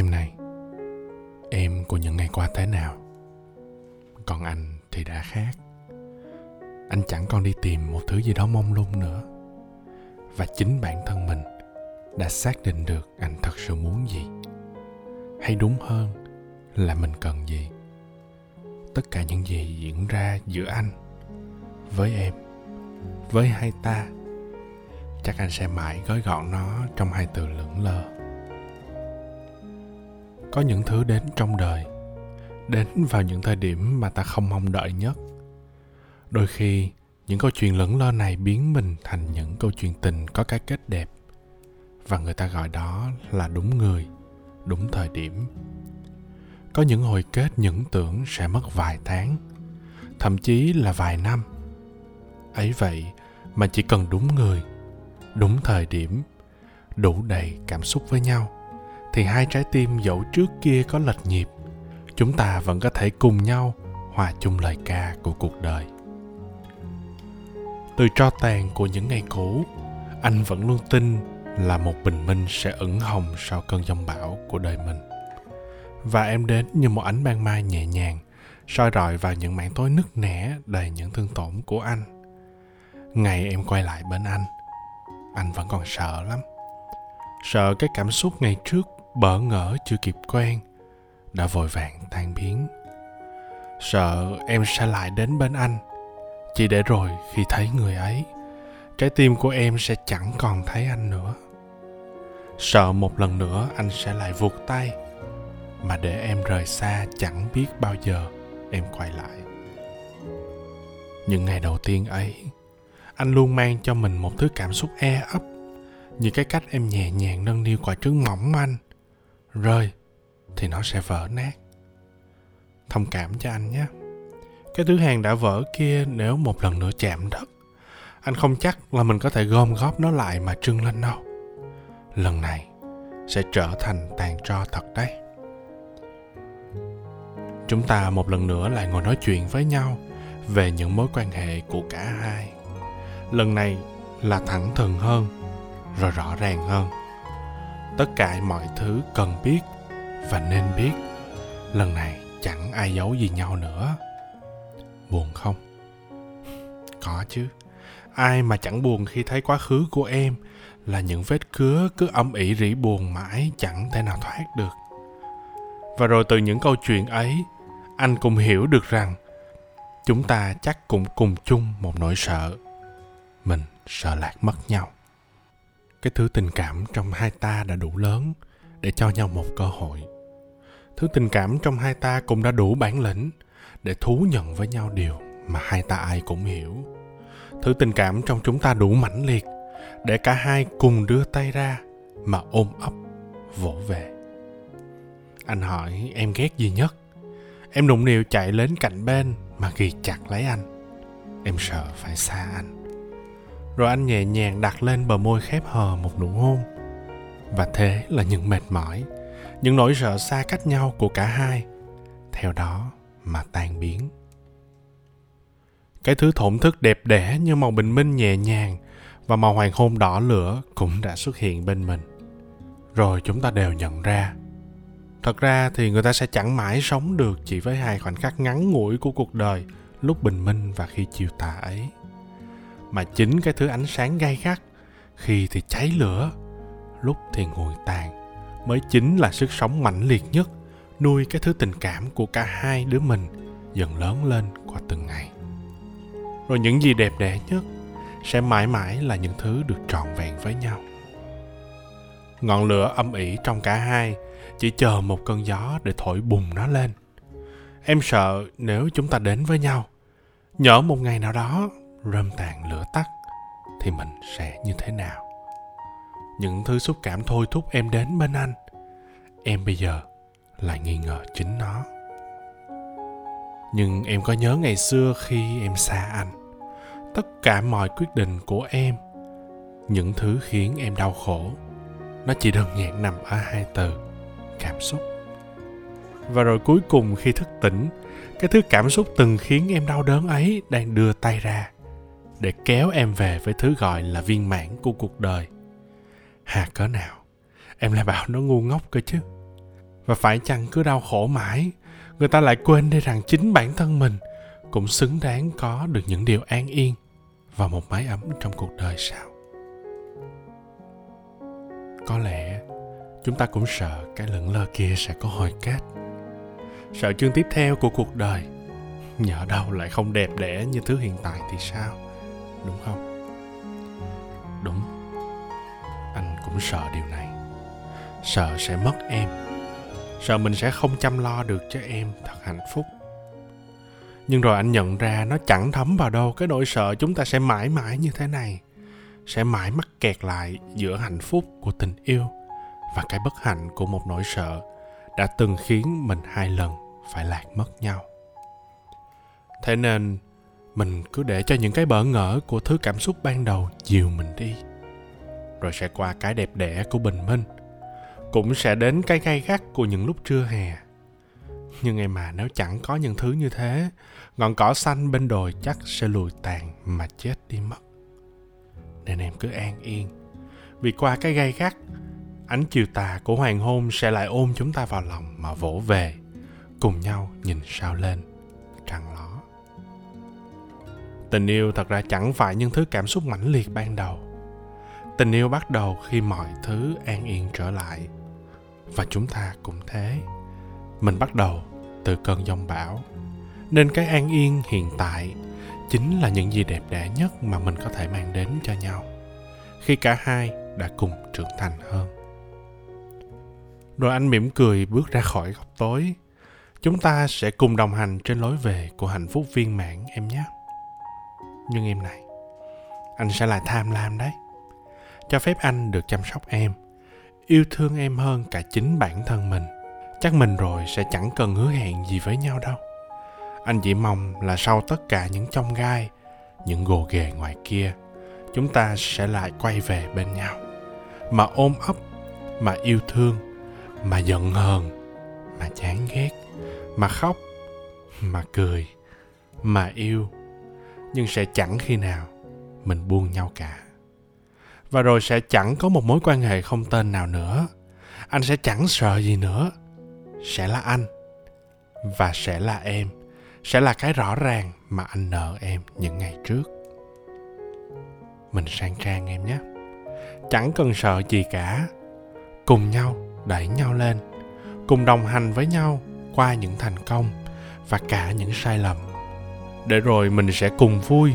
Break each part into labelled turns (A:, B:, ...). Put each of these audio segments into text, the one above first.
A: Em này, Em của những ngày qua thế nào? Còn anh thì đã khác. Anh chẳng còn đi tìm một thứ gì đó mong lung nữa. Và chính bản thân mình Đã xác định được anh thật sự muốn gì. Hay đúng hơn Là mình cần gì. Tất cả những gì diễn ra giữa anh Với em, Với hai ta, Chắc anh sẽ mãi gói gọn nó trong hai từ lưỡng lờ có những thứ đến trong đời, đến vào những thời điểm mà ta không mong đợi nhất. Đôi khi, những câu chuyện lẫn lo này biến mình thành những câu chuyện tình có cái kết đẹp, và người ta gọi đó là đúng người, đúng thời điểm. Có những hồi kết những tưởng sẽ mất vài tháng, thậm chí là vài năm. Ấy vậy mà chỉ cần đúng người, đúng thời điểm, đủ đầy cảm xúc với nhau thì hai trái tim dẫu trước kia có lệch nhịp, chúng ta vẫn có thể cùng nhau hòa chung lời ca của cuộc đời. Từ tro tàn của những ngày cũ, anh vẫn luôn tin là một bình minh sẽ ửng hồng sau cơn giông bão của đời mình. Và em đến như một ánh ban mai nhẹ nhàng, soi rọi vào những mảng tối nứt nẻ đầy những thương tổn của anh. Ngày em quay lại bên anh anh vẫn còn sợ lắm. Sợ cái cảm xúc ngày trước bỡ ngỡ chưa kịp quen, đã vội vàng tan biến. Sợ em sẽ lại đến bên anh, chỉ để rồi khi thấy người ấy, trái tim của em sẽ chẳng còn thấy anh nữa. Sợ một lần nữa anh sẽ lại vụt tay, mà để em rời xa chẳng biết bao giờ em quay lại. Những ngày đầu tiên ấy, anh luôn mang cho mình một thứ cảm xúc e ấp, như cái cách em nhẹ nhàng nâng niu quả trứng mỏng manh rơi, thì nó sẽ vỡ nát. Thông cảm cho anh nhé. Cái thứ hàng đã vỡ kia nếu một lần nữa chạm đất, anh không chắc là mình có thể gom góp nó lại mà trưng lên đâu. Lần này sẽ trở thành tàn tro thật đấy. Chúng ta một lần nữa lại ngồi nói chuyện với nhau về những mối quan hệ của cả hai. Lần này là thẳng thừng hơn, rồi rõ ràng hơn tất cả mọi thứ cần biết và nên biết. Lần này chẳng ai giấu gì nhau nữa. Buồn không? Có chứ. Ai mà chẳng buồn khi thấy quá khứ của em là những vết cứa cứ âm ỉ rỉ buồn mãi chẳng thể nào thoát được. Và rồi từ những câu chuyện ấy, anh cũng hiểu được rằng chúng ta chắc cũng cùng chung một nỗi sợ. Mình sợ lạc mất nhau cái thứ tình cảm trong hai ta đã đủ lớn để cho nhau một cơ hội. Thứ tình cảm trong hai ta cũng đã đủ bản lĩnh để thú nhận với nhau điều mà hai ta ai cũng hiểu. Thứ tình cảm trong chúng ta đủ mãnh liệt để cả hai cùng đưa tay ra mà ôm ấp, vỗ về. Anh hỏi, em ghét gì nhất? Em nụng nịu chạy đến cạnh bên mà ghì chặt lấy anh. Em sợ phải xa anh rồi anh nhẹ nhàng đặt lên bờ môi khép hờ một nụ hôn. Và thế là những mệt mỏi, những nỗi sợ xa cách nhau của cả hai. Theo đó mà tan biến. Cái thứ thổn thức đẹp đẽ như màu bình minh nhẹ nhàng và màu hoàng hôn đỏ lửa cũng đã xuất hiện bên mình. Rồi chúng ta đều nhận ra. Thật ra thì người ta sẽ chẳng mãi sống được chỉ với hai khoảnh khắc ngắn ngủi của cuộc đời lúc bình minh và khi chiều tà ấy mà chính cái thứ ánh sáng gay gắt. Khi thì cháy lửa, lúc thì nguội tàn, mới chính là sức sống mãnh liệt nhất, nuôi cái thứ tình cảm của cả hai đứa mình dần lớn lên qua từng ngày. Rồi những gì đẹp đẽ nhất sẽ mãi mãi là những thứ được trọn vẹn với nhau. Ngọn lửa âm ỉ trong cả hai chỉ chờ một cơn gió để thổi bùng nó lên. Em sợ nếu chúng ta đến với nhau, nhỡ một ngày nào đó rơm tàn lửa tắt, thì mình sẽ như thế nào? Những thứ xúc cảm thôi thúc em đến bên anh. Em bây giờ lại nghi ngờ chính nó. Nhưng em có nhớ ngày xưa khi em xa anh, tất cả mọi quyết định của em, những thứ khiến em đau khổ, nó chỉ đơn giản nằm ở hai từ, cảm xúc. Và rồi cuối cùng khi thức tỉnh, cái thứ cảm xúc từng khiến em đau đớn ấy đang đưa tay ra để kéo em về với thứ gọi là viên mãn của cuộc đời. Hà cỡ nào, em lại bảo nó ngu ngốc cơ chứ. Và phải chăng cứ đau khổ mãi, người ta lại quên đi rằng chính bản thân mình cũng xứng đáng có được những điều an yên và một mái ấm trong cuộc đời sao? Có lẽ chúng ta cũng sợ cái lững lơ kia sẽ có hồi kết. Sợ chương tiếp theo của cuộc đời nhỡ đâu lại không đẹp đẽ như thứ hiện tại thì sao? Đúng không? Đúng. Anh cũng sợ điều này. Sợ sẽ mất em. Sợ mình sẽ không chăm lo được cho em. Thật hạnh phúc. Nhưng rồi anh nhận ra nó chẳng thấm vào đâu. Cái nỗi sợ chúng ta sẽ mãi mãi như thế này. Sẽ mãi mắc kẹt lại giữa hạnh phúc của tình yêu và cái bất hạnh của một nỗi sợ đã từng khiến mình hai lần phải lạc mất nhau. Thế nên mình cứ để cho những cái bỡ ngỡ của thứ cảm xúc ban đầu dìu mình đi. Rồi sẽ qua cái đẹp đẽ của bình minh. Cũng sẽ đến cái gay gắt của những lúc trưa hè. Nhưng em mà nếu chẳng có những thứ như thế, ngọn cỏ xanh bên đồi chắc sẽ lùi tàn mà chết đi mất. Nên em cứ an yên. Vì qua cái gay gắt, ánh chiều tà của hoàng hôn sẽ lại ôm chúng ta vào lòng mà vỗ về. Cùng nhau nhìn sao lên, trăng ló tình yêu thật ra chẳng phải những thứ cảm xúc mãnh liệt ban đầu. Tình yêu bắt đầu khi mọi thứ an yên trở lại. Và chúng ta cũng thế. Mình bắt đầu từ cơn giông bão. Nên cái an yên hiện tại chính là những gì đẹp đẽ nhất mà mình có thể mang đến cho nhau, khi cả hai đã cùng trưởng thành hơn. Rồi anh mỉm cười bước ra khỏi góc tối. Chúng ta sẽ cùng đồng hành trên lối về của hạnh phúc viên mãn, em nhé nhưng em này, anh sẽ lại tham lam đấy. Cho phép anh được chăm sóc em, yêu thương em hơn cả chính bản thân mình. Chắc mình rồi sẽ chẳng cần hứa hẹn gì với nhau đâu. Anh chỉ mong là sau tất cả những chông gai, những gồ ghề ngoài kia, chúng ta sẽ lại quay về bên nhau. Mà ôm ấp, mà yêu thương, mà giận hờn, mà chán ghét, mà khóc, mà cười, mà yêu nhưng sẽ chẳng khi nào mình buông nhau cả. Và rồi sẽ chẳng có một mối quan hệ không tên nào nữa. Anh sẽ chẳng sợ gì nữa. Sẽ là anh và sẽ là em. Sẽ là cái rõ ràng mà anh nợ em những ngày trước. Mình sang trang em nhé. Chẳng cần sợ gì cả. Cùng nhau đẩy nhau lên. Cùng đồng hành với nhau qua những thành công và cả những sai lầm để rồi mình sẽ cùng vui,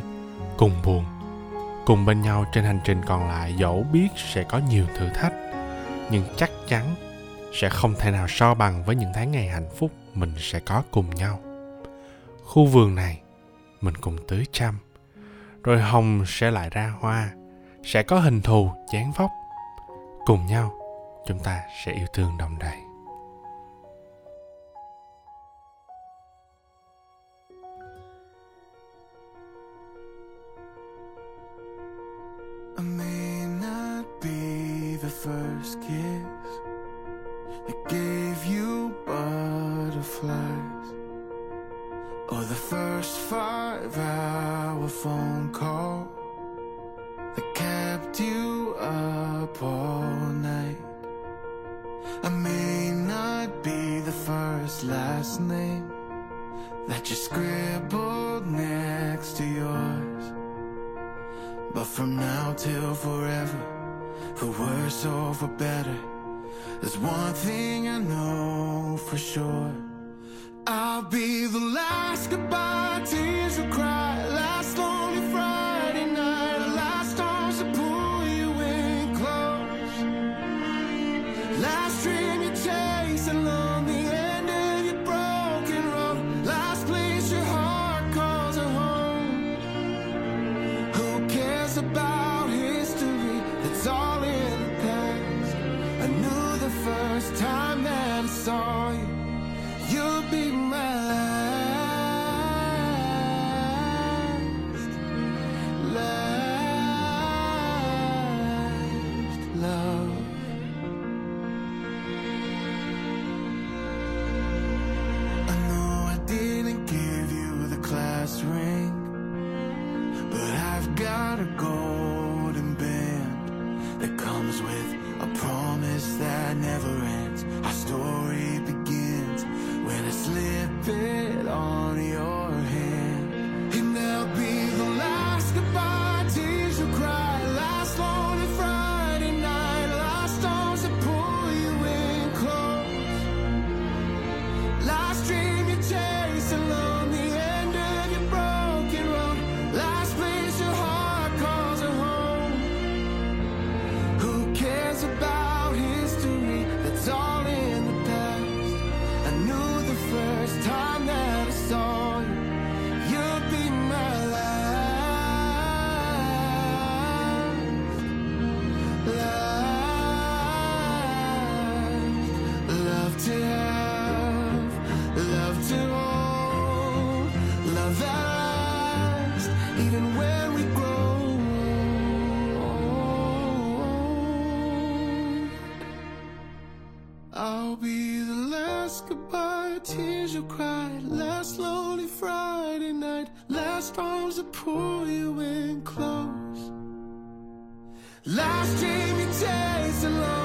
A: cùng buồn, cùng bên nhau trên hành trình còn lại. Dẫu biết sẽ có nhiều thử thách, nhưng chắc chắn sẽ không thể nào so bằng với những tháng ngày hạnh phúc mình sẽ có cùng nhau. Khu vườn này, mình cùng tưới chăm, rồi hồng sẽ lại ra hoa, sẽ có hình thù, dáng vóc. Cùng nhau, chúng ta sẽ yêu thương đồng đầy first kiss that gave you butterflies, or the first five hour phone call that kept you up all night. I may not be the first last name that you scribbled next to yours, but from now till forever for worse or for better There's one thing I know for sure. I'll be the last goodbye
B: last dream you chase along.